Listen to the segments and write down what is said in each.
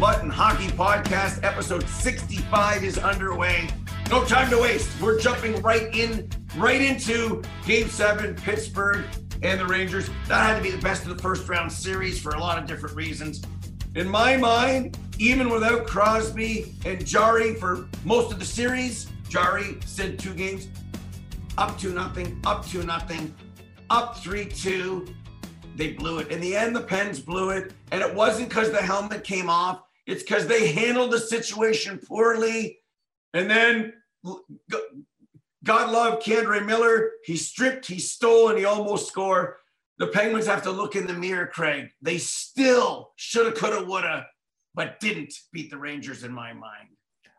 Button Hockey Podcast, episode 65 is underway. No time to waste. We're jumping right in, right into Game Seven, Pittsburgh and the Rangers. That had to be the best of the first round series for a lot of different reasons. In my mind, even without Crosby and Jarry for most of the series, Jarry said two games, up to nothing, up to nothing, up three two. They blew it. In the end, the Pens blew it, and it wasn't because the helmet came off. It's because they handled the situation poorly, and then God love K'Andre Miller. He stripped, he stole, and he almost scored. The Penguins have to look in the mirror, Craig. They still shoulda, coulda, woulda, but didn't beat the Rangers in my mind.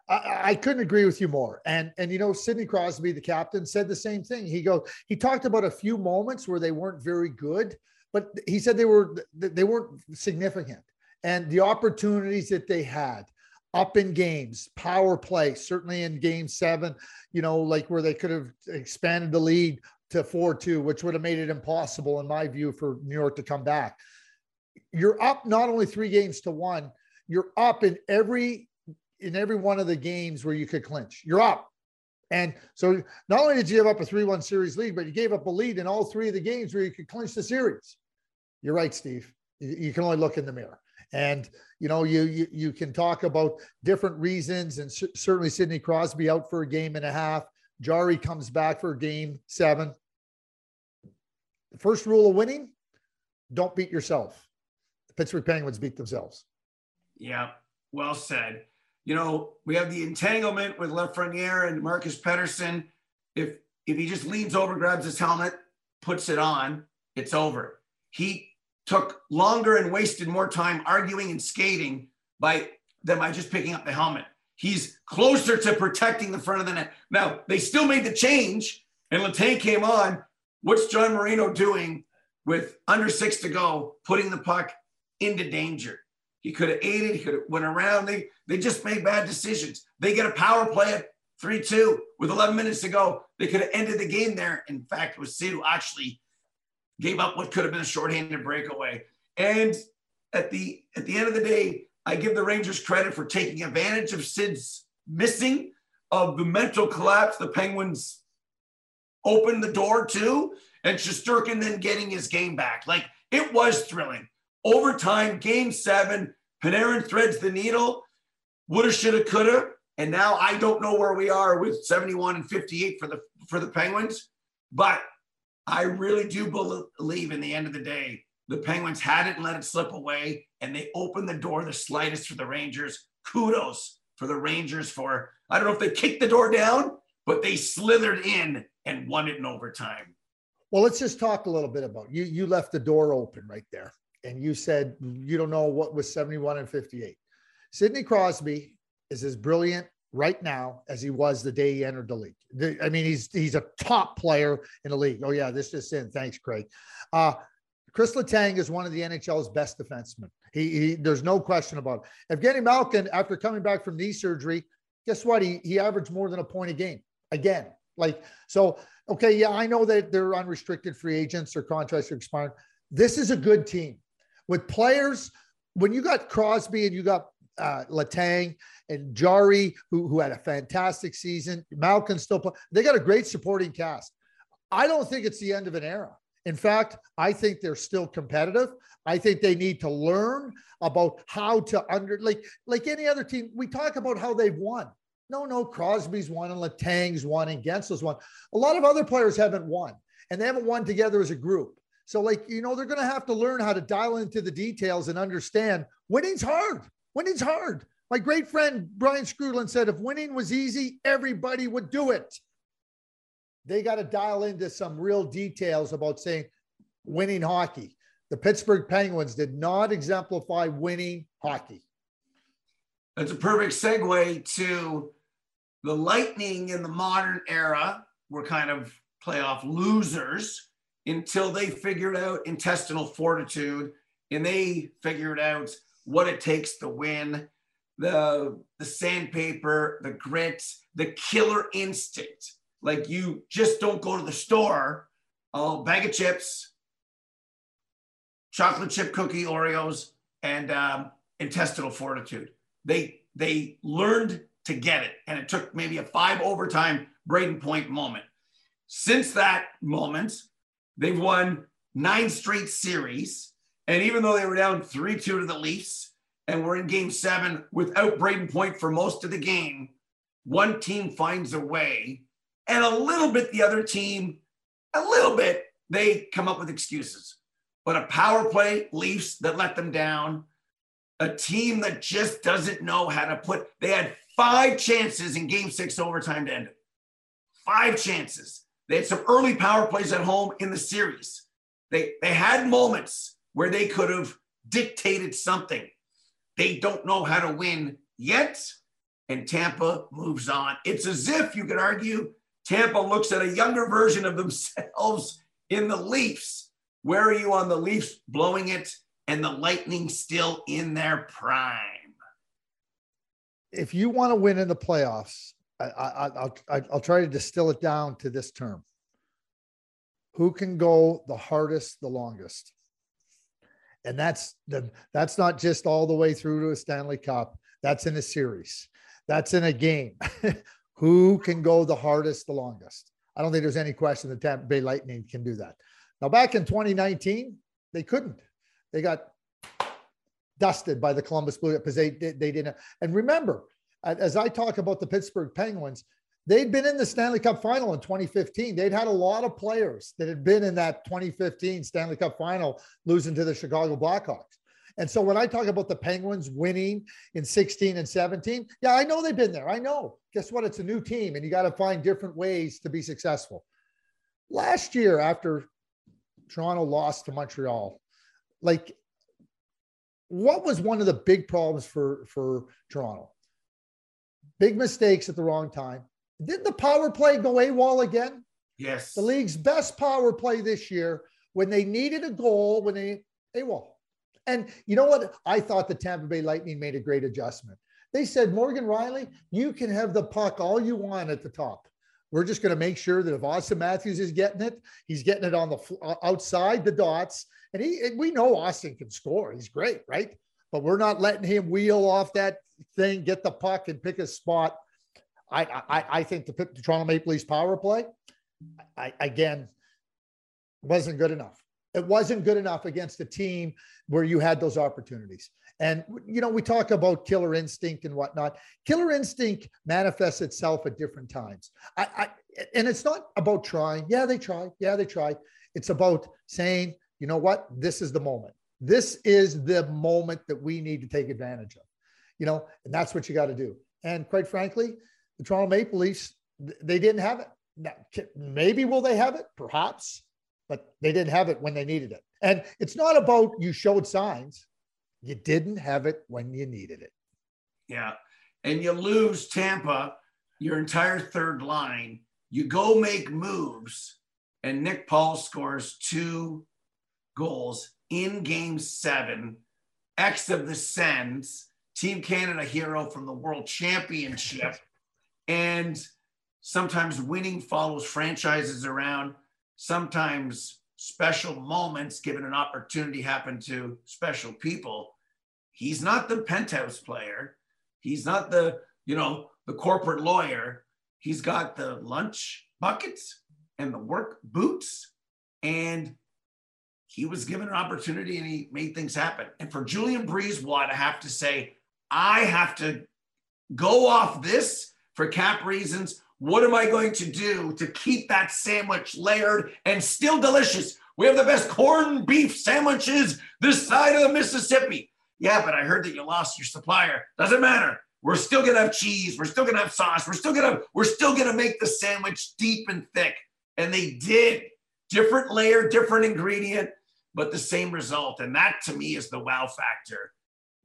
I, I, couldn't agree with you more. And and you know, Sidney Crosby, the captain, said the same thing. He go, he talked about a few moments where they weren't very good, but he said they were they weren't significant. And the opportunities that they had up in games, power play, certainly in game seven, you know, like where they could have expanded the lead to 4 2, which would have made it impossible, in my view, for New York to come back. You're up not only three games to one, you're up in every in every one of the games where you could clinch. You're up. And so not only did you give up a 3-1 series lead, but you gave up a lead in all three of the games where you could clinch the series. You're right, Steve. You can only look in the mirror. And you know, you you, you can talk about different reasons, and certainly Sidney Crosby out for a game and a half. Jarry comes back for game seven. The first rule of winning: don't beat yourself. The Pittsburgh Penguins beat themselves. Yeah, well said. You know, we have the entanglement with Lafreniere and Marcus Pettersson. If if he just leans over, grabs his helmet, puts it on, it's over. He took longer and wasted more time arguing and skating by than by just picking up the helmet. He's closer to protecting the front of the net. Now they still made the change, and Letang came on. What's John Marino doing with under six to go, putting the puck into danger? He could have aided. He could have went around. They they just made bad decisions. They get a power play at three two with 11 minutes to go. They could have ended the game there. In fact, it was who actually gave up what could have been a shorthanded breakaway. And at the at the end of the day, I give the Rangers credit for taking advantage of Sid's missing of the mental collapse. The Penguins opened the door to, and Shesterkin then getting his game back. Like it was thrilling. Overtime, game seven, Panarin threads the needle. Woulda, shoulda, coulda. And now I don't know where we are with 71 and 58 for the for the Penguins, but I really do believe in the end of the day, the Penguins hadn't let it slip away and they opened the door the slightest for the Rangers. Kudos for the Rangers for, I don't know if they kicked the door down, but they slithered in and won it in overtime. Well, let's just talk a little bit about you. You left the door open right there, and you said you don't know what was 71 and 58. Sidney Crosby is as brilliant right now as he was the day he entered the league. The, I mean, he's he's a top player in the league. Oh yeah, this just in. Thanks, Craig. Uh, Chris Letang is one of the NHL's best defensemen. He, he there's no question about it. Evgeny Malkin, after coming back from knee surgery, guess what? He he averaged more than a point a game again. Like so, okay, yeah, I know that they're unrestricted free agents or contracts are expiring. This is a good team with players. When you got Crosby and you got uh, Letang and Jarry, who, who had a fantastic season. Malkin still play. They got a great supporting cast. I don't think it's the end of an era. In fact, I think they're still competitive. I think they need to learn about how to under like like any other team. We talk about how they've won. No, no, Crosby's won and Letang's won and Guentzel's won. A lot of other players haven't won, and they haven't won together as a group. So, like you know, they're going to have to learn how to dial into the details and understand winning's hard. Winning's hard. My great friend Brian Skrudland said if winning was easy, everybody would do it. They got to dial into some real details about saying winning hockey. The Pittsburgh Penguins did not exemplify winning hockey. That's a perfect segue to the Lightning in the modern era were kind of playoff losers until they figured out intestinal fortitude and they figured out what it takes to win the the sandpaper, the grit, the killer instinct. Like you just don't go to the store, oh, bag of chips, chocolate chip cookie Oreos, and um, intestinal fortitude. They they learned to get it, and it took maybe a five overtime Brayden Point moment. Since that moment, they've won nine straight series, and even though they were down three two to the Leafs, and we're in Game Seven without Brayden Point for most of the game, one team finds a way, and a little bit the other team, a little bit they come up with excuses. But a power play Leafs that let them down, a team that just doesn't know how to put, they had five chances in game six overtime to end it. Five chances. They had some early power plays at home in the series. They, they had moments where they could have dictated something. They don't know how to win yet, and Tampa moves on. It's as if you could argue Tampa looks at a younger version of themselves in the Leafs. Where are you on the Leafs blowing it and the Lightning still in their prime? If you want to win in the playoffs, I, will I'll try to distill it down to this term. Who can go the hardest, the longest? And that's the that's not just all the way through to a Stanley Cup. That's in a series. That's in a game. Who can go the hardest, the longest? I don't think there's any question that Tampa Bay Lightning can do that. Now, back in 2019, they couldn't. They got dusted by the Columbus Blue because they, they, they didn't. And remember, as I talk about the Pittsburgh Penguins, they'd been in the Stanley Cup final in 2015. They'd had a lot of players that had been in that 2015 Stanley Cup final, losing to the Chicago Blackhawks. And so when I talk about the Penguins winning in 16 and 17, yeah, I know they've been there. I know. Guess what? It's a new team and you got to find different ways to be successful. Last year, after Toronto lost to Montreal, like what was one of the big problems for, for Toronto? Big mistakes at the wrong time. Did the power play go AWOL again? Yes. The league's best power play this year when they needed a goal, when they AWOL. And you know what? I thought the Tampa Bay Lightning made a great adjustment. They said, Morgan Rielly, you can have the puck all you want at the top. We're just going to make sure that if Auston Matthews is getting it, he's getting it on the outside the dots. And he, and we know Austin can score. He's great, right? But we're not letting him wheel off that thing, get the puck, and pick a spot. I, I, I think the, the Toronto Maple Leafs power play, I, again, wasn't good enough. It wasn't good enough against a team where you had those opportunities. And, you know, we talk about killer instinct and whatnot. Killer instinct manifests itself at different times. I, I, and it's not about trying. Yeah, they try. Yeah, they try. It's about saying, you know what? This is the moment. This is the moment that we need to take advantage of, you know, and that's what you got to do. And quite frankly, the Toronto Maple Leafs, they didn't have it. Maybe will they have it? Perhaps but they didn't have it when they needed it. And it's not about you showed signs, you didn't have it when you needed it. Yeah. And you lose Tampa, your entire third line. You go make moves, and Nick Paul scores two goals in game seven. X of the Sens, Team Canada hero from the World Championship. And sometimes winning follows franchises around. Sometimes special moments given an opportunity happen to special people. He's not the penthouse player. He's not the you know the corporate lawyer. He's got the lunch buckets and the work boots. And he was given an opportunity and he made things happen. And for julien what I have to say i have to go off this for cap reasons what am I going to do to keep that sandwich layered and still delicious? We have the best corned beef sandwiches this side of the Mississippi. Yeah, but I heard that you lost your supplier. Doesn't matter. We're still gonna have cheese. We're still gonna have sauce. We're still gonna we're still gonna make the sandwich deep and thick. And they did. Different layer, different ingredient, but the same result. And that to me is the wow factor.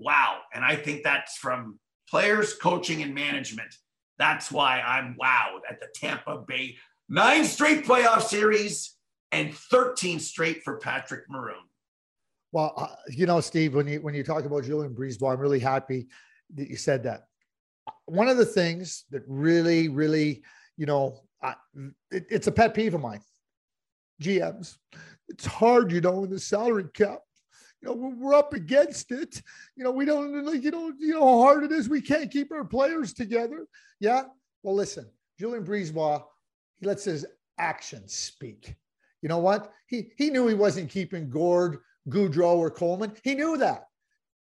Wow. And I think that's from players, coaching, and management. That's why I'm wowed at the Tampa Bay nine straight playoff series and 13 straight for Patrick Maroon. Well, uh, you know, Steve, when you when you talk about Julien BriseBois, I'm really happy that you said that. One of the things that really, really, you know, I, it, it's a pet peeve of mine. GMs, it's hard, you know, in the salary cap. You know, we're up against it. You know, we don't you know, you know how hard it is. We can't keep our players together. Yeah. Well, listen, Julien BriseBois, he lets his actions speak. You know what? He he knew he wasn't keeping Gourde, Goodrow, or Coleman. He knew that.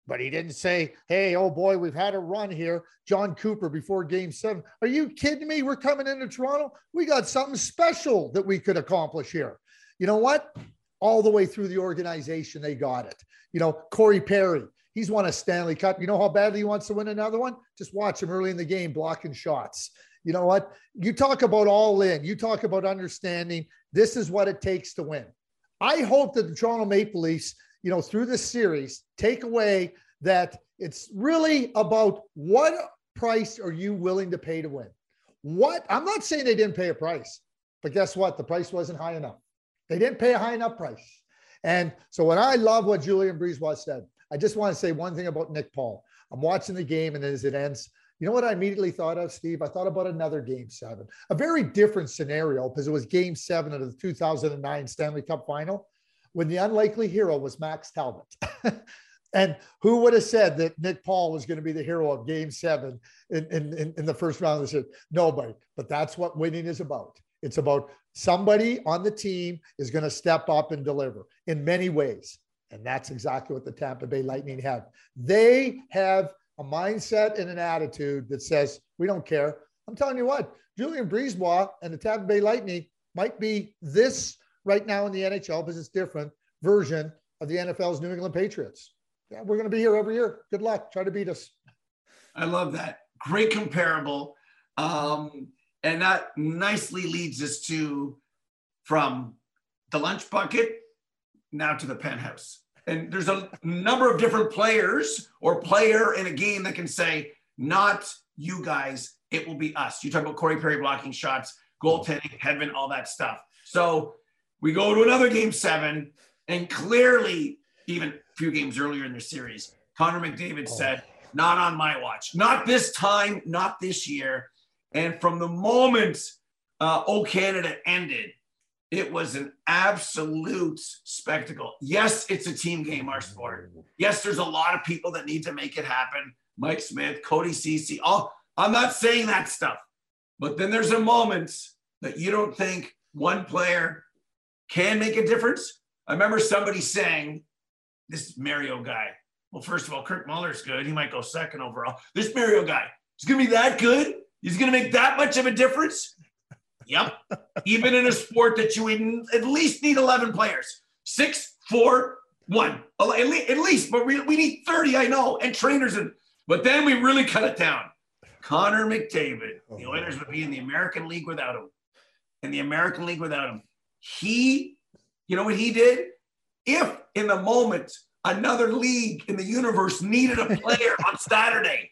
But he didn't say, hey, oh boy, we've had a run here. Jon Cooper before game seven. Are you kidding me? We're coming into Toronto. We got something special that we could accomplish here. You know what? All the way through the organization, they got it. You know, Corey Perry, he's won a Stanley Cup. You know how badly he wants to win another one? Just watch him early in the game blocking shots. You know what? You talk about all in, you talk about understanding this is what it takes to win. I hope that the Toronto Maple Leafs, you know, through this series, take away that it's really about what price are you willing to pay to win? What I'm not saying they didn't pay a price, but guess what? The price wasn't high enough. They didn't pay a high enough price. And so when I love what Julien BriseBois said, I just want to say one thing about Nick Paul. I'm watching the game, and as it ends, you know what I immediately thought of, Steve? I thought about another game seven, a very different scenario because it was game seven of the 2009 Stanley Cup final when the unlikely hero was Max Talbot. and who would have said that Nick Paul was going to be the hero of game seven in, in, in the first round of the series? Nobody. But that's what winning is about. It's about somebody on the team is going to step up and deliver in many ways. And that's exactly what the Tampa Bay Lightning have. They have a mindset and an attitude that says, we don't care. I'm telling you what, Julien BriseBois and the Tampa Bay Lightning might be this right now in the NHL because it's different version of the NFL's New England Patriots. Yeah, we're going to be here every year. Good luck. Try to beat us. I love that. Great comparable. Um, and that nicely leads us to from the lunch bucket now to the penthouse and there's a number of different players or player in a game that can say, not you guys, it will be us. You talk about Corey Perry blocking shots, goaltending, Hedman, all that stuff. So we go to another game seven, and clearly, even a few games earlier in the series, Connor McDavid oh. said, not on my watch, not this time, not this year. And from the moment uh, O Canada ended, it was an absolute spectacle. Yes, it's a team game, our sport. Yes, there's a lot of people that need to make it happen. Mike Smith, Cody Ceci, all I'm not saying that stuff. But then there's a moment that you don't think one player can make a difference. I remember somebody saying, this Mario guy. Well, first of all, Kirk Muller's good. He might go second overall. This Mario guy, he's gonna be that good? He's gonna make that much of a difference? Yep. Even in a sport that you at least need 11 players, six, four, one, at least, but we, we need 30, I know, and trainers. And, but then we really cut it down. Connor McDavid, oh, the oh, Oilers would be in the American League without him. In the American League without him. He, you know what he did? If in the moment another league in the universe needed a player on Saturday,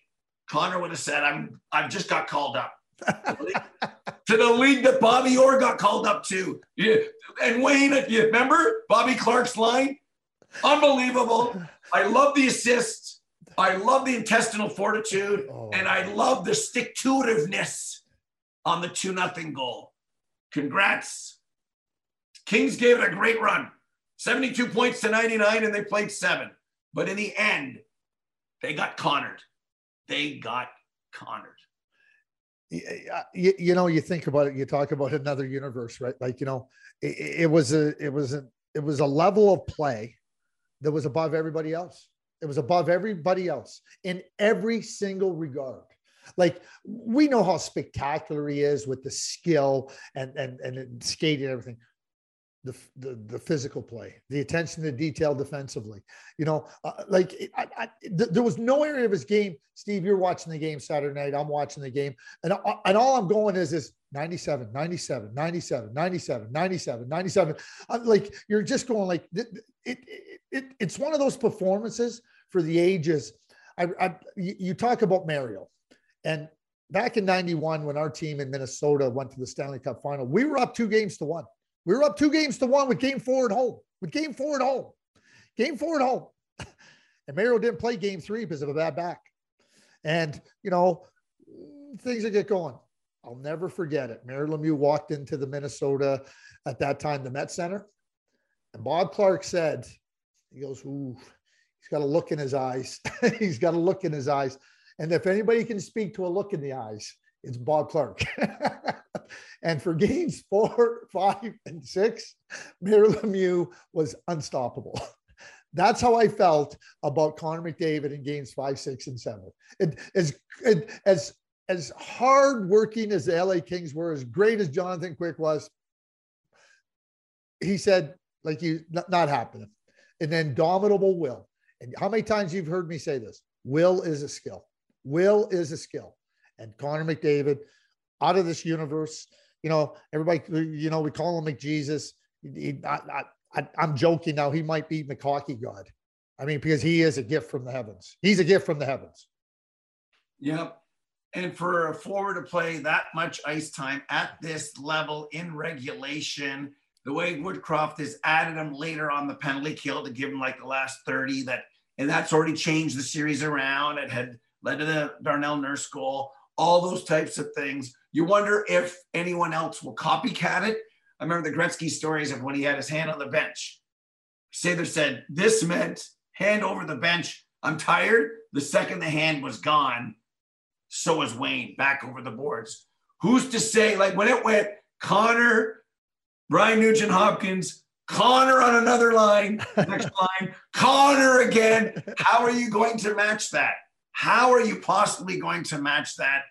Connor would have said, I'm I've just got called up to the league that Bobby Orr got called up to. Yeah. And Wayne, you remember Bobby Clarke's line? Unbelievable. I love the assists. I love the intestinal fortitude. Oh. And I love the stick to itiveness on the 2 nothing goal. Congrats. Kings gave it a great run 72 points to 99, and they played seven. But in the end, they got cornered. They got cornered you, eh, you know you think about it you talk about another universe right? Like you know it, it was a it was a it was a level of play that was above everybody else. It was above everybody else in every single regard. Like we know how spectacular he is with the skill and and and skating and everything the, the, the physical play, the attention to detail defensively. You know, uh, like I, I, th- there was no area of his game. Steve, you're watching the game Saturday night. I'm watching the game, and uh, and all I'm going is is 97, 97, 97, 97, 97, 97. I'm like you're just going like it, it, it, it's one of those performances for the ages. I, I you talk about Mario, and back in 91 when our team in Minnesota went to the Stanley Cup final, we were up two games to one. We were up two games to one with game four at home, with game four at home, game four at home. And Mario didn't play game three because of a bad back. And, you know, things that get going. I'll never forget it. Mario Lemieux walked into the Minnesota at that time, the Met Center. And Bob Clarke said, he goes, Ooh, He's got a look in his eyes. He's got a look in his eyes. And if anybody can speak to a look in the eyes, it's Bob Clarke. and for games four, five, and six, Mario Lemieux was unstoppable. That's how I felt about Connor McDavid in games five, six, and seven. It, as, it, as, as hard working as the LA Kings were, as great as Jonathan Quick was, he said, like you, not, not happening. An indomitable will. And how many times you've heard me say this? Will is a skill. Will is a skill. And Connor McDavid, out of this universe, you know, everybody, you know, we call him McJesus. He, I, I, I'm joking now. He might be McHockey God. I mean, because he is a gift from the heavens. He's a gift from the heavens. Yep. And for a forward to play that much ice time at this level in regulation, the way Woodcroft has added him later on the penalty kill to give him like the last 30 that, and that's already changed the series around. It had led to the Darnell Nurse goal, all those types of things. You wonder if anyone else will copycat it I remember the Gretzky stories of when he had his hand on the bench. Sather said, This meant hand over the bench. I'm tired. The second the hand was gone, so was Wayne back over the boards. Who's to say, like when it went Connor, Ryan Nugent Hopkins, Connor on another line, next line, Connor again. How are you going to match that? How are you possibly going to match that?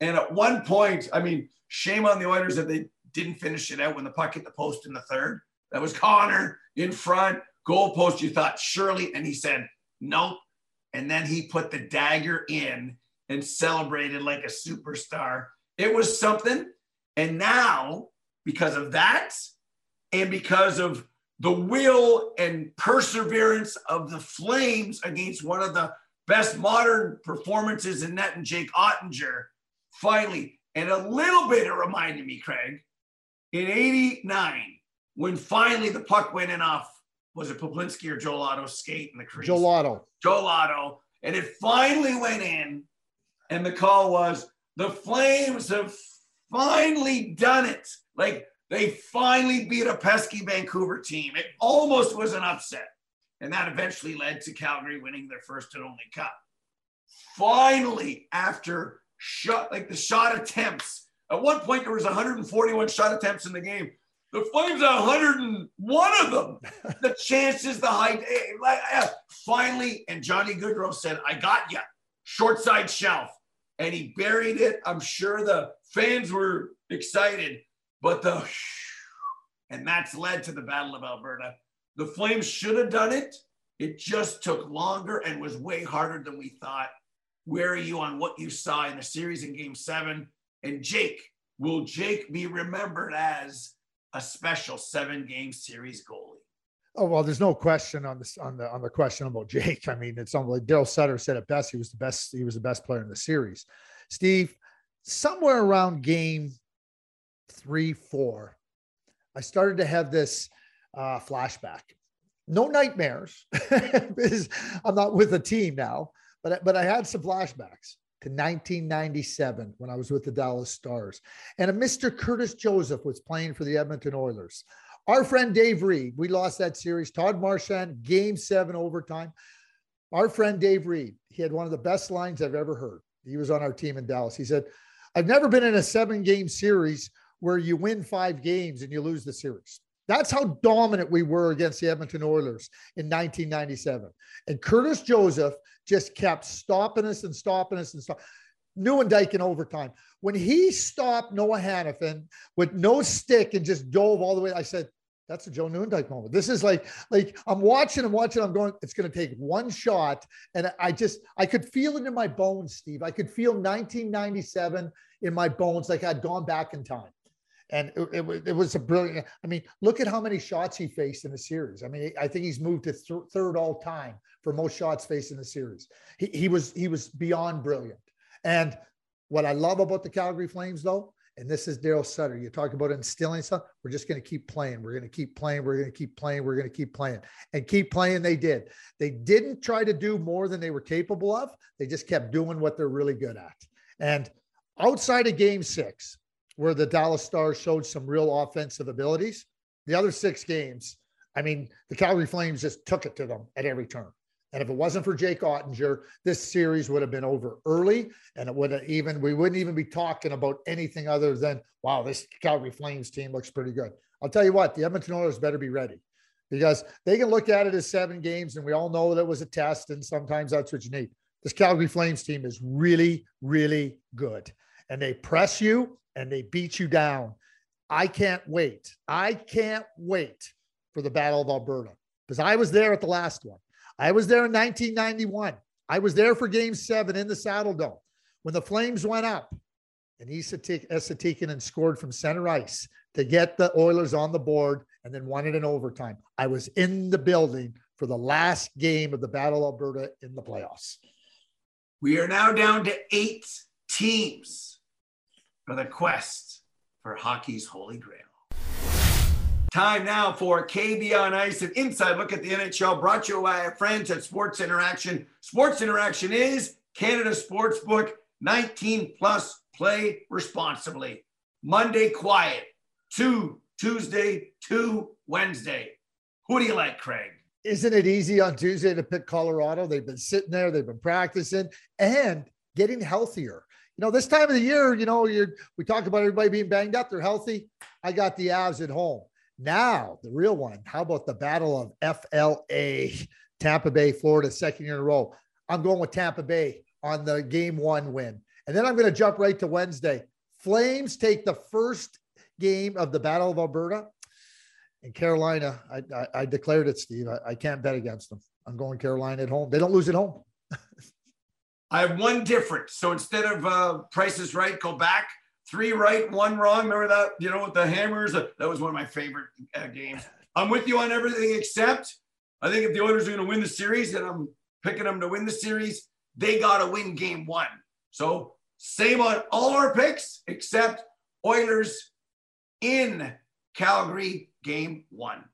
And at one point, I mean, shame on the Oilers that they didn't finish it out when the puck hit the post in the third. That was Connor in front, goal post. You thought surely, and he said, nope. And then he put the dagger in and celebrated like a superstar. It was something. And now, because of that, and because of the will and perseverance of the Flames against one of the best modern performances in net and Jake Oettinger, finally, and a little bit it reminded me, Craig, in 89, when finally the puck went in off, was it Peplinski or Joel Otto skate in the crease? Joel Otto. Joel Otto. And it finally went in. And the call was the Flames have finally done it. Like they finally beat a pesky Vancouver team. It almost was an upset. And that eventually led to Calgary winning their first and only cup. Finally, after shot like the shot attempts at one point, there was 141 shot attempts in the game. The Flames had 101 of them. the chances, the height, eh, uh, finally, and Johnny Gaudreau said, "I got you, short side shelf," and he buried it. I'm sure the fans were excited, but the and that's led to the Battle of Alberta. The Flames should have done it. It just took longer and was way harder than we thought. Where are you on what you saw in the series in Game Seven? And Jake, will Jake be remembered as a special seven game series goalie? Oh well, there's no question on this on the on the question about Jake. I mean, it's like Daryl Sutter said it best. He was the best. He was the best player in the series. Steve, somewhere around game three, four, I started to have this uh, flashback. No nightmares, I'm not with a team now, but but I had some flashbacks to 1997 when I was with the Dallas Stars. And a Mr. Curtis Joseph was playing for the Edmonton Oilers. Our friend Dave Reid, we lost that series. Todd Marchant, game seven overtime. Our friend Dave Reid, he had one of the best lines I've ever heard. He was on our team in Dallas. He said, I've never been in a seven game series where you win five games and you lose the series. That's how dominant we were against the Edmonton Oilers in 1997. And Curtis Joseph just kept stopping us and stopping us and stop. Nieuwendyk in overtime. When he stopped Noah Hanifin with no stick and just dove all the way, I said, that's a Joe Nieuwendyk moment. This is like, like I'm watching and watching. I'm going, it's going to take one shot. And I just, I could feel it in my bones, Steve. I could feel 1997 in my bones, like I'd gone back in time and it, it, it, was a brilliant. I mean, look at how many shots he faced in the series. I mean, I think he's moved to th- third all time for most shots faced in the series. He, he was he was beyond brilliant. And what I love about the Calgary Flames, though, and this is Daryl Sutter. You talk about instilling stuff. We're just going to keep playing. We're going to keep playing. We're going to keep playing. We're going to keep playing and keep playing. They did. They didn't try to do more than they were capable of. They just kept doing what they're really good at. And outside of Game Six, where the Dallas Stars showed some real offensive abilities. The other six games, I mean, the Calgary Flames just took it to them at every turn. And if it wasn't for Jake Oettinger, this series would have been over early, and it would have even we wouldn't even be talking about anything other than wow, this Calgary Flames team looks pretty good. I'll tell you what, the Edmonton Oilers better be ready because they can look at it as seven games, and we all know that it was a test, and sometimes that's what you need. This Calgary Flames team is really, really good, and they press you and they beat you down. I can't wait. I can't wait for the Battle of Alberta because I was there at the last one. I was there in 1991. I was there for game seven in the Saddledome when the Flames went up and Esa Tikkanen scored from center ice to get the Oilers on the board and then won it in overtime. I was in the building for the last game of the Battle of Alberta in the playoffs. We are now down to eight teams for the quest for hockey's holy grail. Time now for KB on Ice, an inside look at the NHL brought to you by our friends at Sports Interaction. Sports Interaction is Canada sports book 19 plus play responsibly. Monday quiet, two Tuesday, two Wednesday. Who do you like, Craig? Isn't it easy on Tuesday to pick Colorado? They've been sitting there, they've been practicing and getting healthier. You know, this time of the year, you know, you're, we talk about everybody being banged up, they're healthy. I got the Avs at home. Now, the real one. How about the battle of FLA, Tampa Bay, Florida, second year in a row? I'm going with Tampa Bay on the game one win. And then I'm going to jump right to Wednesday. Flames take the first game of the Battle of Alberta. In Carolina, I, I, I declared it, Steve. I, I can't bet against them. I'm going Carolina at home. They don't lose at home. I have one difference. So instead of uh, prices right, go back three right, one wrong. Remember that? You know, with the hammers. Uh, that was one of my favorite uh, games. I'm with you on everything except I think if the Oilers are going to win the series, and I'm picking them to win the series, they got to win game one. So same on all our picks except Oilers in Calgary game one.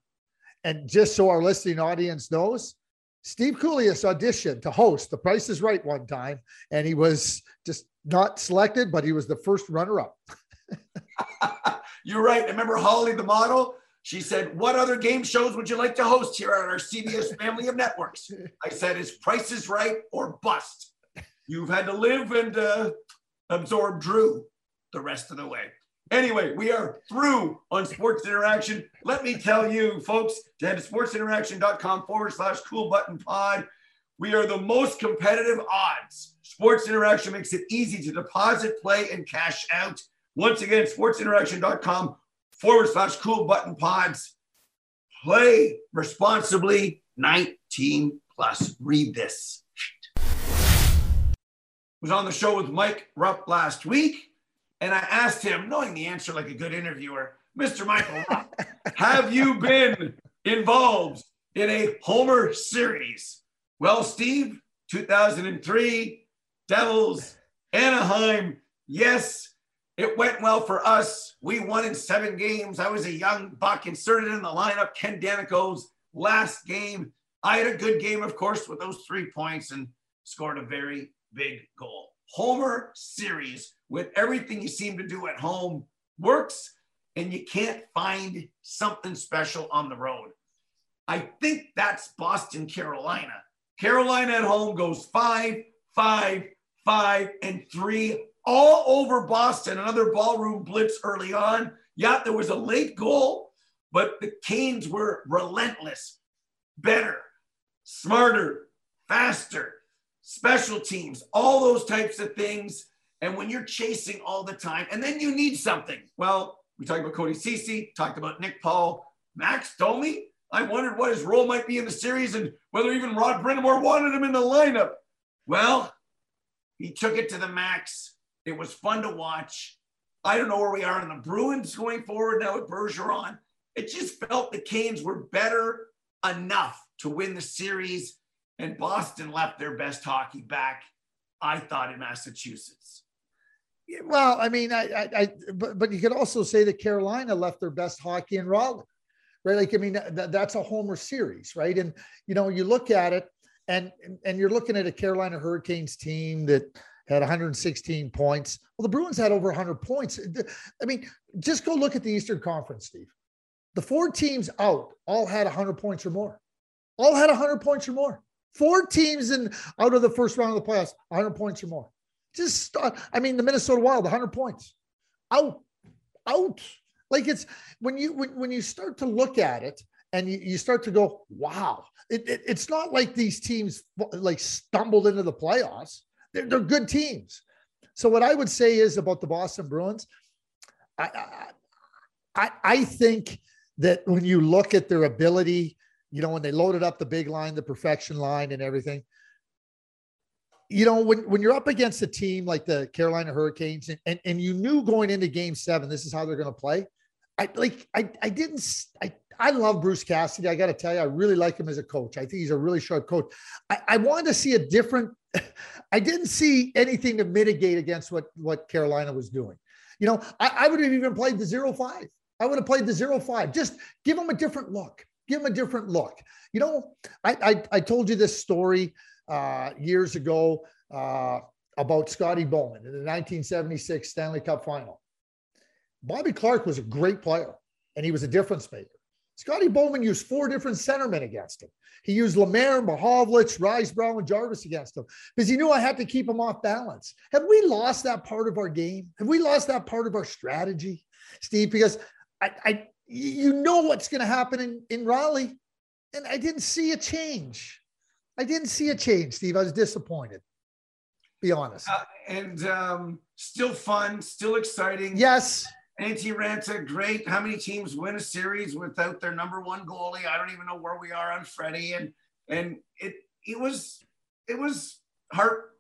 And just so our listening audience knows, Steve Kouleas auditioned to host The Price is Right one time, and he was just not selected, but he was the first runner up. You're right. I remember Holly, the model? She said, What other game shows would you like to host here on our CBS family of networks? I said, Is Price is Right or Bust? You've had to live and uh, absorb Drew the rest of the way. Anyway, we are through on Sports Interaction. Let me tell you, folks, to head to sportsinteraction.com forward slash cool button pod. We are the most competitive odds. Sports Interaction makes it easy to deposit, play, and cash out. Once again, sportsinteraction.com forward slash cool button pods. Play responsibly, 19 plus. Read this. Was on the show with Mike Rupp last week, and I asked him, knowing the answer like a good interviewer, Mr. Michael have you been involved in a Homer series? Well, Steve, 2003, Devils, Anaheim. Yes, it went well for us. We won in seven games. I was a young buck inserted in the lineup. Ken Daneyko's last game. I had a good game, of course, with those three points and scored a very big goal. Homer series with everything you seem to do at home works, and you can't find something special on the road. I think that's Boston, Carolina. Carolina at home goes five, five, five, and three all over Boston. Another ballroom blitz early on. Yeah, there was a late goal, but the Canes were relentless, better, smarter, faster, special teams, all those types of things. And when you're chasing all the time, and then you need something. Well, we talked about Cody Ceci, talked about Nick Paul, Max Domi. I wondered what his role might be in the series and whether even Rod Brind'Amour wanted him in the lineup. Well, he took it to the max. It was fun to watch. I don't know where we are in the Bruins going forward now with Bergeron. It just felt the Canes were better enough to win the series, and Boston left their best hockey back, I thought, in Massachusetts. Well, I mean, I, I, I but, but you could also say that Carolina left their best hockey in Raleigh, right? Like, I mean, that, that's a Homer series, right? And you know, you look at it, and and you're looking at a Carolina Hurricanes team that had 116 points. Well, the Bruins had over 100 points. I mean, just go look at the Eastern Conference, Steve. The four teams out all had 100 points or more. All had 100 points or more. Four teams in out of the first round of the playoffs, 100 points or more. Just, start. I mean, the Minnesota Wild, 100 points, out, out. Like it's when you when, when you start to look at it and you, you start to go, wow. It, it, it's not like these teams like stumbled into the playoffs. They're, they're good teams. So what I would say is about the Boston Bruins, I, I, I think that when you look at their ability, you know, when they loaded up the big line, the perfection line, and everything, you know, when, when you're up against a team like the Carolina Hurricanes and, and, and you knew going into game seven, this is how they're going to play. I like, I, I didn't, I, I love Bruce Cassidy. I got to tell you, I really like him as a coach. I think he's a really sharp coach. I, I wanted to see a different, I didn't see anything to mitigate against what, what Carolina was doing. You know, I, I would have even played the zero five. I would have played the zero five. Just give them a different look. Give them a different look. You know, I, I, I told you this story uh, years ago uh, about Scotty Bowman in the 1976 Stanley Cup final. Bobby Clarke was a great player and he was a difference maker. Scotty Bowman used four different centermen against him. He used Lemaire, Mahovlich, Risebrough, and Jarvis against him because he knew I had to keep him off balance. Have we lost that part of our game? Have we lost that part of our strategy, Steve? Because I, I you know what's going to happen in, in Raleigh, and I didn't see a change. I didn't see a change, Steve. I was disappointed. Be honest. Uh, and um, still fun, still exciting. Yes. Antti Raanta, great. How many teams win a series without their number one goalie? I don't even know where we are on Freddie. And and it it was it was heart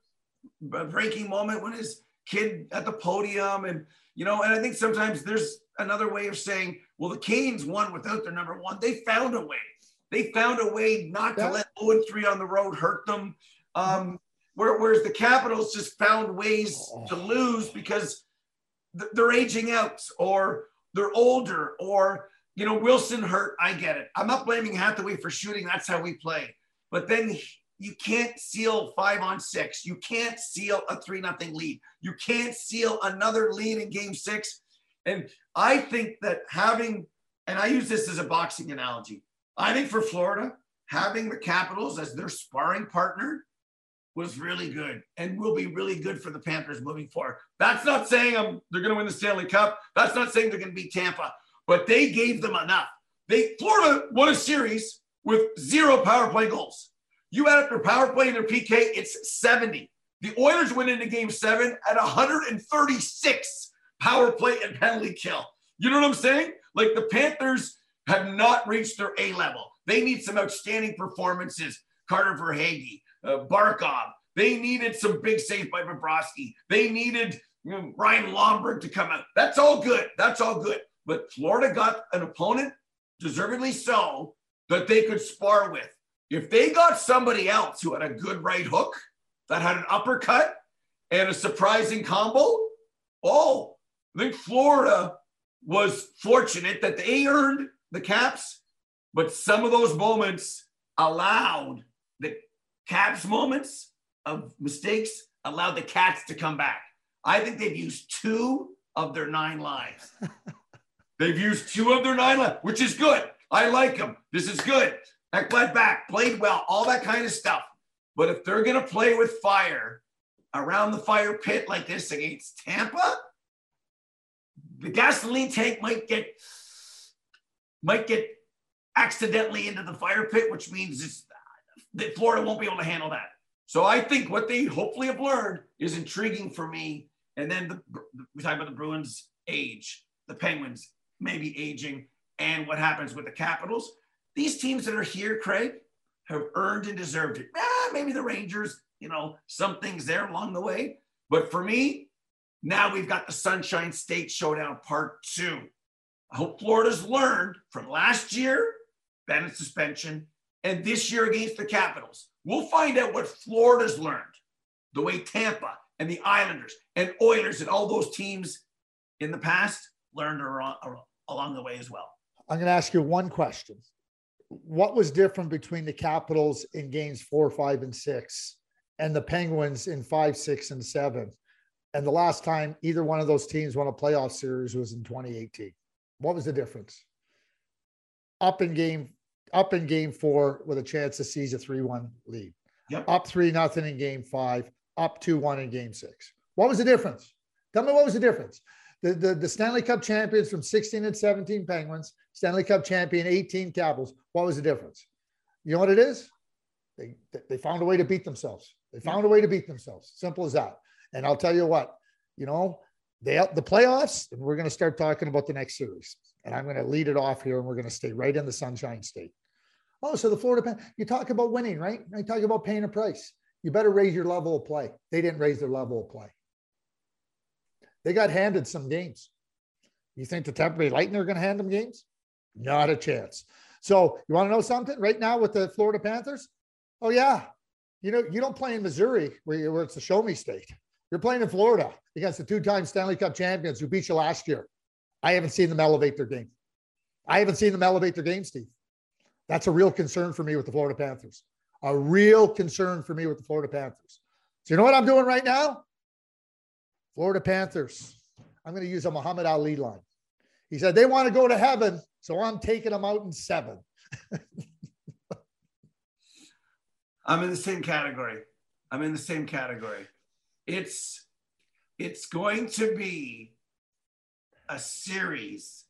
breaking moment when his kid at the podium and you know and I think sometimes there's another way of saying well the Canes won without their number one. They found a way. They found a way not to let 0 3 on the road hurt them. Um, whereas the Capitals just found ways to lose because they're aging out or they're older or you know Wilson hurt. I get it. I'm not blaming Hathaway for shooting. That's how we play. But then you can't seal five on six. You can't seal a three nothing lead. You can't seal another lead in game six. And I think that having, and I use this as a boxing analogy. I think for Florida, having the Capitals as their sparring partner was really good and will be really good for the Panthers moving forward. That's not saying um, they're going to win the Stanley Cup. That's not saying they're going to beat Tampa, but they gave them enough. They Florida won a series with zero power play goals. You add up their power play and their PK, it's 70. The Oilers went into game seven at 136 power play and penalty kill. You know what I'm saying? Like the Panthers have not reached their A level. They need some outstanding performances. Carter Verhaeghe, uh, Barkov. They needed some big saves by Bobrovsky. They needed you know, Ryan Lomberg to come out. That's all good. That's all good. But Florida got an opponent, deservedly so, that they could spar with. If they got somebody else who had a good right hook, that had an uppercut and a surprising combo, oh, I think Florida was fortunate that they earned the caps, but some of those moments allowed the Caps moments of mistakes allowed the Cats to come back. I think they've used two of their nine lives. they've used two of their nine lives, which is good. I like them. This is good. Ekblad back, played well, all that kind of stuff. But if they're going to play with fire around the fire pit like this against Tampa, the gasoline tank might get might get accidentally into the fire pit, which means that Florida won't be able to handle that. So I think what they hopefully have learned is intriguing for me. And then the, we talk about the Bruins age, the Penguins maybe aging, and what happens with the Capitals. These teams that are here, Craig, have earned and deserved it. Maybe the Rangers, you know, some things there along the way. But for me, now we've got the Sunshine State Showdown Part Two. I hope Florida's learned from last year, Bennett suspension, and this year against the Capitals. We'll find out what Florida's learned, the way Tampa and the Islanders and Oilers and all those teams in the past learned along the way as well. I'm going to ask you one question. What was different between the Capitals in games four, five, and six and the Penguins in five, six, and seven? And the last time either one of those teams won a playoff series was in 2018. What was the difference? Up in game up in game four with a chance to seize a 3 1 lead. Yep. up three nothing in game five, up two one in game six. What was the difference? Tell me what was the difference? The, the, the Stanley Cup champions from 16 and 17 Penguins, Stanley Cup champion 18 Capitals. What was the difference? You know what it is? They, they found a way to beat themselves. They found a way to beat themselves. Simple as that. And I'll tell you what, you know, they the playoffs, and we're going to start talking about the next series. And I'm going to lead it off here, and we're going to stay right in the Sunshine State. Oh, so the Florida you talk about winning, right? I talk about paying a price. You better raise your level of play. They didn't raise their level of play. They got handed some games. You think the Tampa Bay Lightning are going to hand them games? Not a chance. So you want to know something right now with the Florida Panthers? Oh yeah, you know you don't play in Missouri where, where it's a show me state. You're playing in Florida against the two-time Stanley Cup champions who beat you last year. I haven't seen them elevate their game. I haven't seen them elevate their game, Steve. That's a real concern for me with the Florida Panthers. A real concern for me with the Florida Panthers. So you know what I'm doing right now? Florida Panthers. I'm going to use a Muhammad Ali line. He said they want to go to heaven, so I'm taking them out in seven. I'm in the same category. I'm in the same category. It's it's going to be a series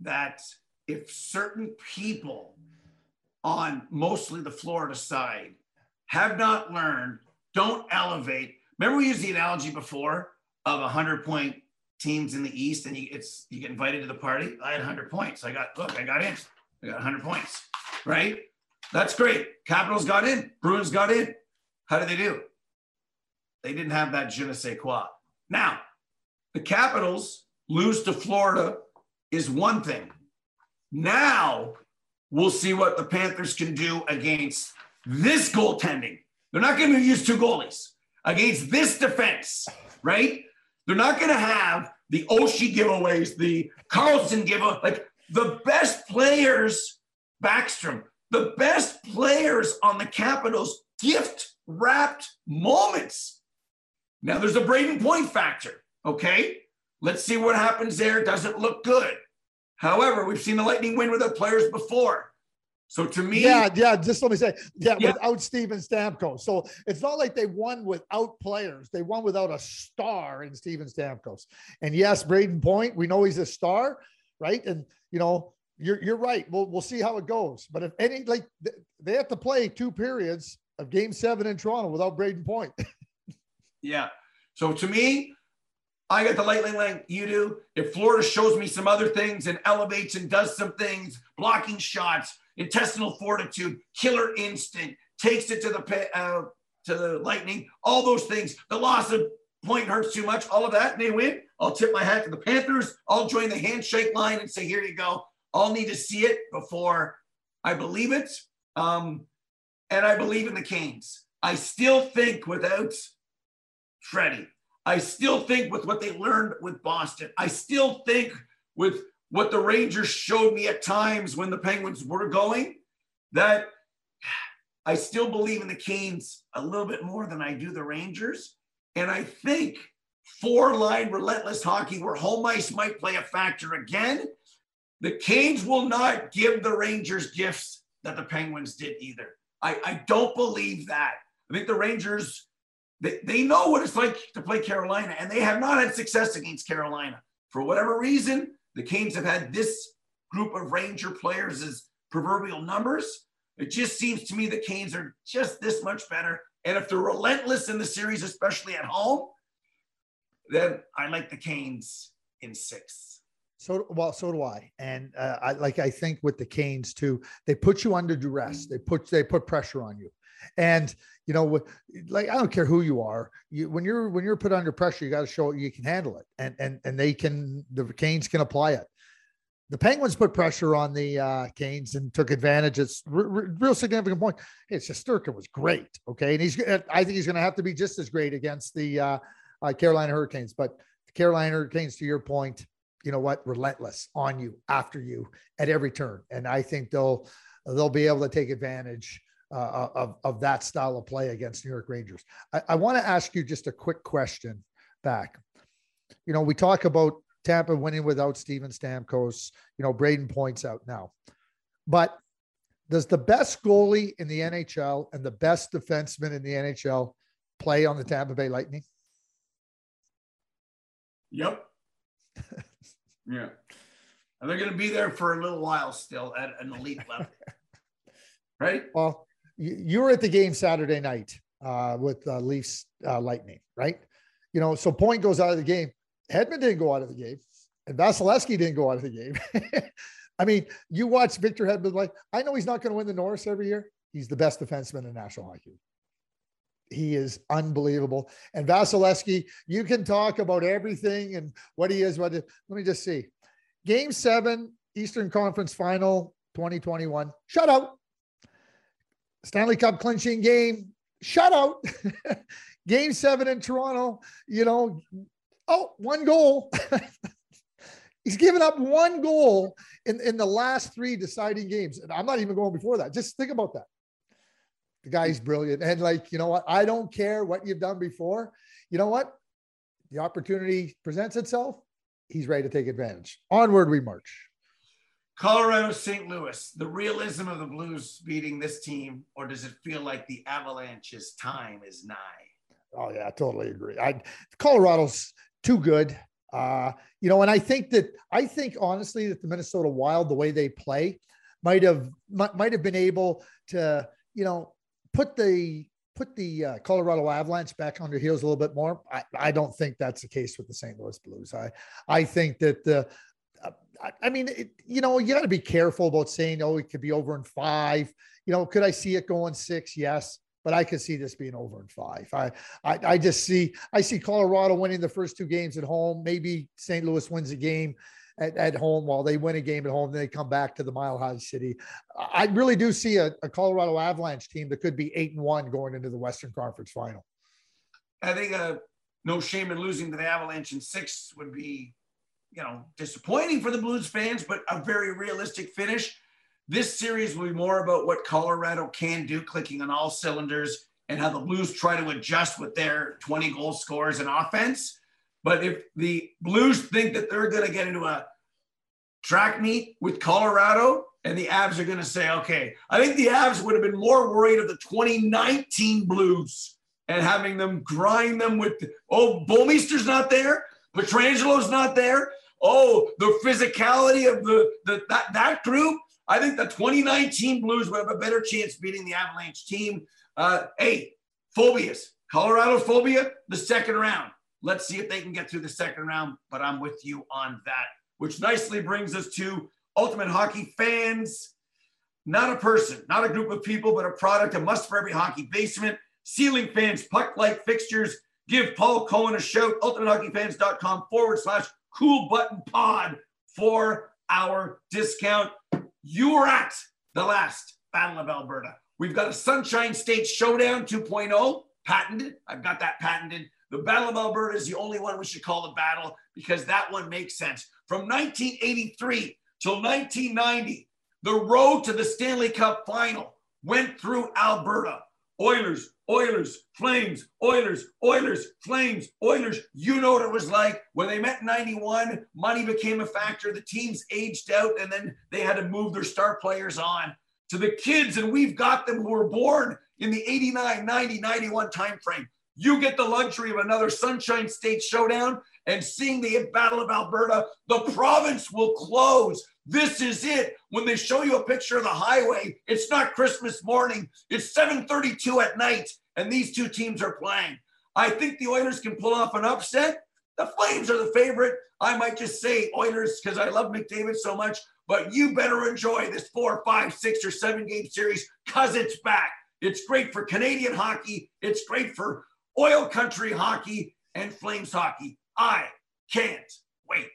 that if certain people on mostly the Florida side have not learned, don't elevate. Remember we used the analogy before of a hundred point teams in the East and you it's you get invited to the party. I had hundred points. I got look, I got in. I got hundred points. Right? That's great. Capitals got in, Bruins got in. How did they do? They didn't have that je ne sais quoi. Now, the Capitals lose to Florida is one thing. Now we'll see what the Panthers can do against this goaltending. They're not going to use two goalies against this defense, right? They're not going to have the Oshie giveaways, the Karlsson giveaway, like the best players, Backstrom, the best players on the Capitals gift wrapped moments. Now there's a Brayden Point factor, okay? Let's see what happens there. Doesn't look good. However, we've seen the Lightning win with their players before. So to me, yeah, yeah. Just let me say, yeah, yeah, without Steven Stamkos. So it's not like they won without players; they won without a star in Steven Stamkos. And yes, Brayden Point, we know he's a star, right? And you know, you're you're right. We'll we'll see how it goes. But if any like they have to play two periods of Game Seven in Toronto without Brayden Point. yeah. So to me, I got the lightning lane. You do. If Florida shows me some other things and elevates and does some things, blocking shots, intestinal fortitude, killer instinct, takes it to the uh, to the Lightning, all those things. The loss of point hurts too much. All of that, and they win. I'll tip my hat to the Panthers. I'll join the handshake line and say, "Here you go." I'll need to see it before I believe it. Um, and I believe in the Canes. I still think without Freddie, I still think with what they learned with Boston, I still think with what the Rangers showed me at times when the Penguins were going, that I still believe in the Canes a little bit more than I do the Rangers. And I think four line relentless hockey where home ice might play a factor again. The Canes will not give the Rangers gifts that the Penguins did either. I, I don't believe that. I think the Rangers they, they know what it's like to play Carolina, and they have not had success against Carolina. For whatever reason, the Canes have had this group of Ranger players as proverbial numbers. It just seems to me the Canes are just this much better. And if they're relentless in the series, especially at home, then I like the Canes in six. So well, so do I. And uh, I like I think with the Canes too, they put you under duress. They put they put pressure on you. And you know, like I don't care who you are. You when you're when you're put under pressure, you got to show you can handle it, and and and they can. The Canes can apply it. The Penguins put pressure on the uh, Canes and took advantage. It's r- r- real significant point. It's Hey, Shesterkin was great. Okay, and he's. I think he's going to have to be just as great against the uh, uh, Carolina Hurricanes. But the Carolina Hurricanes, to your point, you know what? Relentless on you, after you at every turn, and I think they'll they'll be able to take advantage uh, of, of that style of play against New York Rangers. I, I want to ask you just a quick question back. You know, we talk about Tampa winning without Steven Stamkos, you know, Brayden points out now. But Does the best goalie in the NHL and the best defenseman in the NHL play on the Tampa Bay Lightning? Yep. yeah. And they're going to be there for a little while still at an elite level. right? Well, you, were at the game Saturday night uh, with uh, Leafs uh, Lightning, right? You know, so Point goes out of the game. Hedman didn't go out of the game, and Vasilevskiy didn't go out of the game. I mean, you watch Victor Hedman like I know he's not going to win the Norris every year. He's the best defenseman in National Hockey. He is unbelievable. And Vasilevskiy, you can talk about everything and what he is. What let me just see. Game seven, Eastern Conference Final 2021. Shutout. Stanley Cup clinching game. Shutout. game seven in Toronto. You know, oh, one goal. He's given up one goal in, in the last three deciding games. And I'm not even going before that. Just think about that. The guy's brilliant. And like, you know what? I don't care what you've done before. You know what? The opportunity presents itself. He's ready to take advantage. Onward we march. Colorado St. Louis, the realism of the Blues beating this team, or does it feel like the Avalanche's time is nigh? Oh, yeah, I totally agree. I Colorado's too good. Uh, you know, and I think that I think honestly that the Minnesota Wild, the way they play, might have might have been able to, you know, put the put the uh, Colorado Avalanche back on their heels a little bit more. I, I don't think that's the case with the St. Louis Blues. I I think that the I, mean, it, you know, you got to be careful about saying, oh, it could be over in five. You know, could I see it going six? Yes but I could see this being over in five. I, I, I just see I see Colorado winning the first two games at home. Maybe St. Louis wins a game at, at home while they win a game at home. Then they come back to the Mile High City. I really do see a, a Colorado Avalanche team that could be eight and one going into the Western Conference Final. I think uh, no shame in losing to the Avalanche in six would be, you know, disappointing for the Blues fans, but a very realistic finish. This series will be more about what Colorado can do, clicking on all cylinders, and how the Blues try to adjust with their 20 goal scores and offense. But if the Blues think that they're going to get into a track meet with Colorado, and the Avs are going to say, okay, I think the Avs would have been more worried of the 2019 Blues and having them grind them with, oh, Bouwmeester's not there, Pietrangelo's not there. Oh, the physicality of the, the that, that group. I think the 2019 Blues would have a better chance beating the Avalanche team. Uh, hey, phobias, Colorado phobia, the second round. Let's see if they can get through the second round, but I'm with you on that, which nicely brings us to Ultimate Hockey fans. Not a person, not a group of people, but a product, a must for every hockey basement. Ceiling fans, puck like fixtures. Give Paul Cohen a shout. UltimateHockeyFans.com forward slash cool button pod for our discount you were at the last Battle of Alberta. We've got a Sunshine State Showdown 2.0 patented. I've got that patented. The Battle of Alberta is the only one we should call the battle because that one makes sense. From 1983 till 1990, the road to the Stanley Cup final went through Alberta. Oilers, Oilers, Flames, Oilers, Oilers, Flames, Oilers. You know what it was like when they met 91. Money became a factor. The teams aged out, and then they had to move their star players on to the kids, and we've got them who were born in the 89, 90, 91 timeframe. You get the luxury of another Sunshine State showdown and seeing the Battle of Alberta. The province will close. This is it. When they show you a picture of the highway, it's not Christmas morning. It's 7:32 at night, and these two teams are playing. I think the Oilers can pull off an upset. The Flames are the favorite. I might just say Oilers because I love McDavid so much, but you better enjoy this four, five, six, or seven game series because it's back. It's great for Canadian hockey. It's great for oil country hockey and Flames hockey. I can't wait.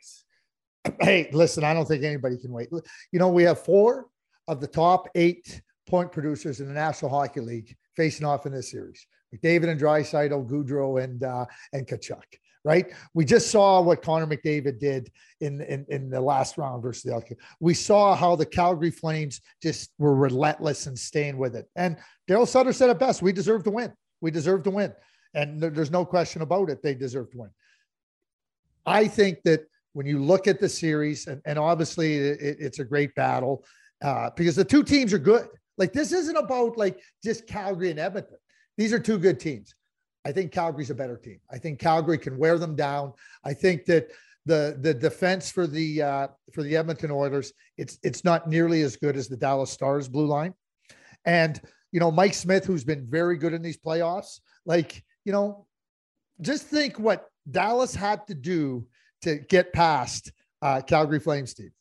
Hey, listen, I don't think anybody can wait. You know, we have four of the top eight point producers in the National Hockey League facing off in this series. McDavid and Draisaitl, Gaudreau, and uh, and Tkachuk. Right. We just saw what Connor McDavid did in, in in the last round versus the Elk. We saw how the Calgary Flames just were relentless and staying with it. And Daryl Sutter said it best: "We deserve to win. We deserve to win." And there's no question about it. They deserve to win. I think that when you look at the series, and, and obviously it, it's a great battle uh, because the two teams are good. Like this isn't about like just Calgary and Edmonton. These are two good teams. I think Calgary's a better team. I think Calgary can wear them down. I think that the the defense for the uh, for the Edmonton Oilers it's it's not nearly as good as the Dallas Stars blue line, and you know Mike Smith who's been very good in these playoffs. Like you know, just think what Dallas had to do to get past uh, Calgary Flames team.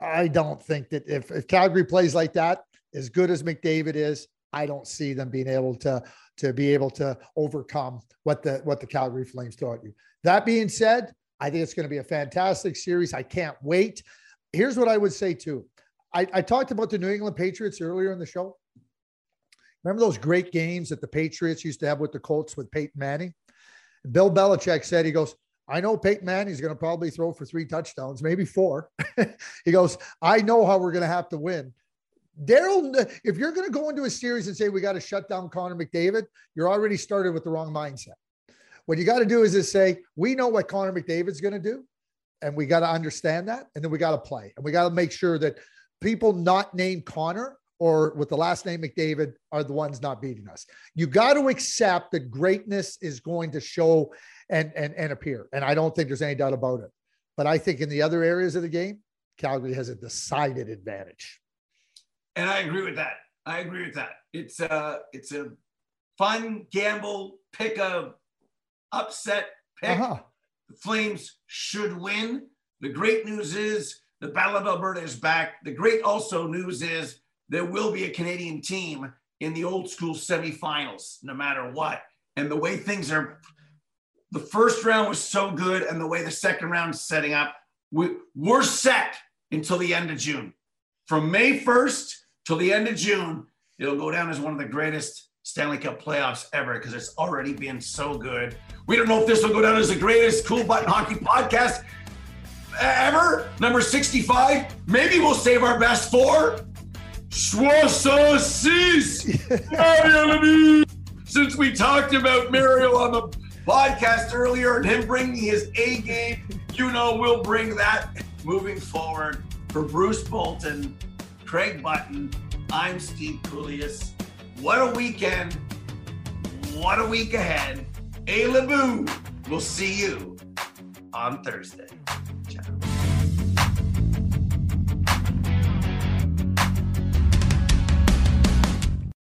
I don't think that if, if Calgary plays like that, as good as McDavid is, I don't see them being able to to be able to overcome what the what the Calgary Flames taught you. That being said, I think it's going to be a fantastic series. I can't wait. Here's what I would say too. I, I talked about the New England Patriots earlier in the show. Remember those great games that the Patriots used to have with the Colts with Peyton Manning? Bill Belichick said, he goes, I know Peyton Manning's going to probably throw for three touchdowns, maybe four. he goes, I know how we're going to have to win. Daryl, if you're going to go into a series and say we got to shut down Connor McDavid, you're already started with the wrong mindset. What you got to do is just say, we know what Connor McDavid's going to do, and we got to understand that, and then we got to play, and we got to make sure that people not named Connor or with the last name McDavid are the ones not beating us. You got to accept that greatness is going to show and and and appear, and I don't think there's any doubt about it. But I think in the other areas of the game, Calgary has a decided advantage. And I agree with that. I agree with that. It's a it's a fun gamble. Pick a upset pick. Uh-huh. The Flames should win. The great news is the Battle of Alberta is back. The great also news is there will be a Canadian team in the old school semifinals, no matter what. And the way things are, the first round was so good, and the way the second round is setting up, we, we're set until the end of June. From May 1st till the end of June, it'll go down as one of the greatest Stanley Cup playoffs ever because it's already been so good. We don't know if this will go down as the greatest cool button hockey podcast ever, number 65. Maybe we'll save our best four. Since we talked about Mario on the podcast earlier and him bringing his A game, you know we'll bring that moving forward. For Bruce Bolton, Craig Button, I'm Steve Kouleas. What a weekend. What a week ahead. A Laboo. We'll see you on Thursday.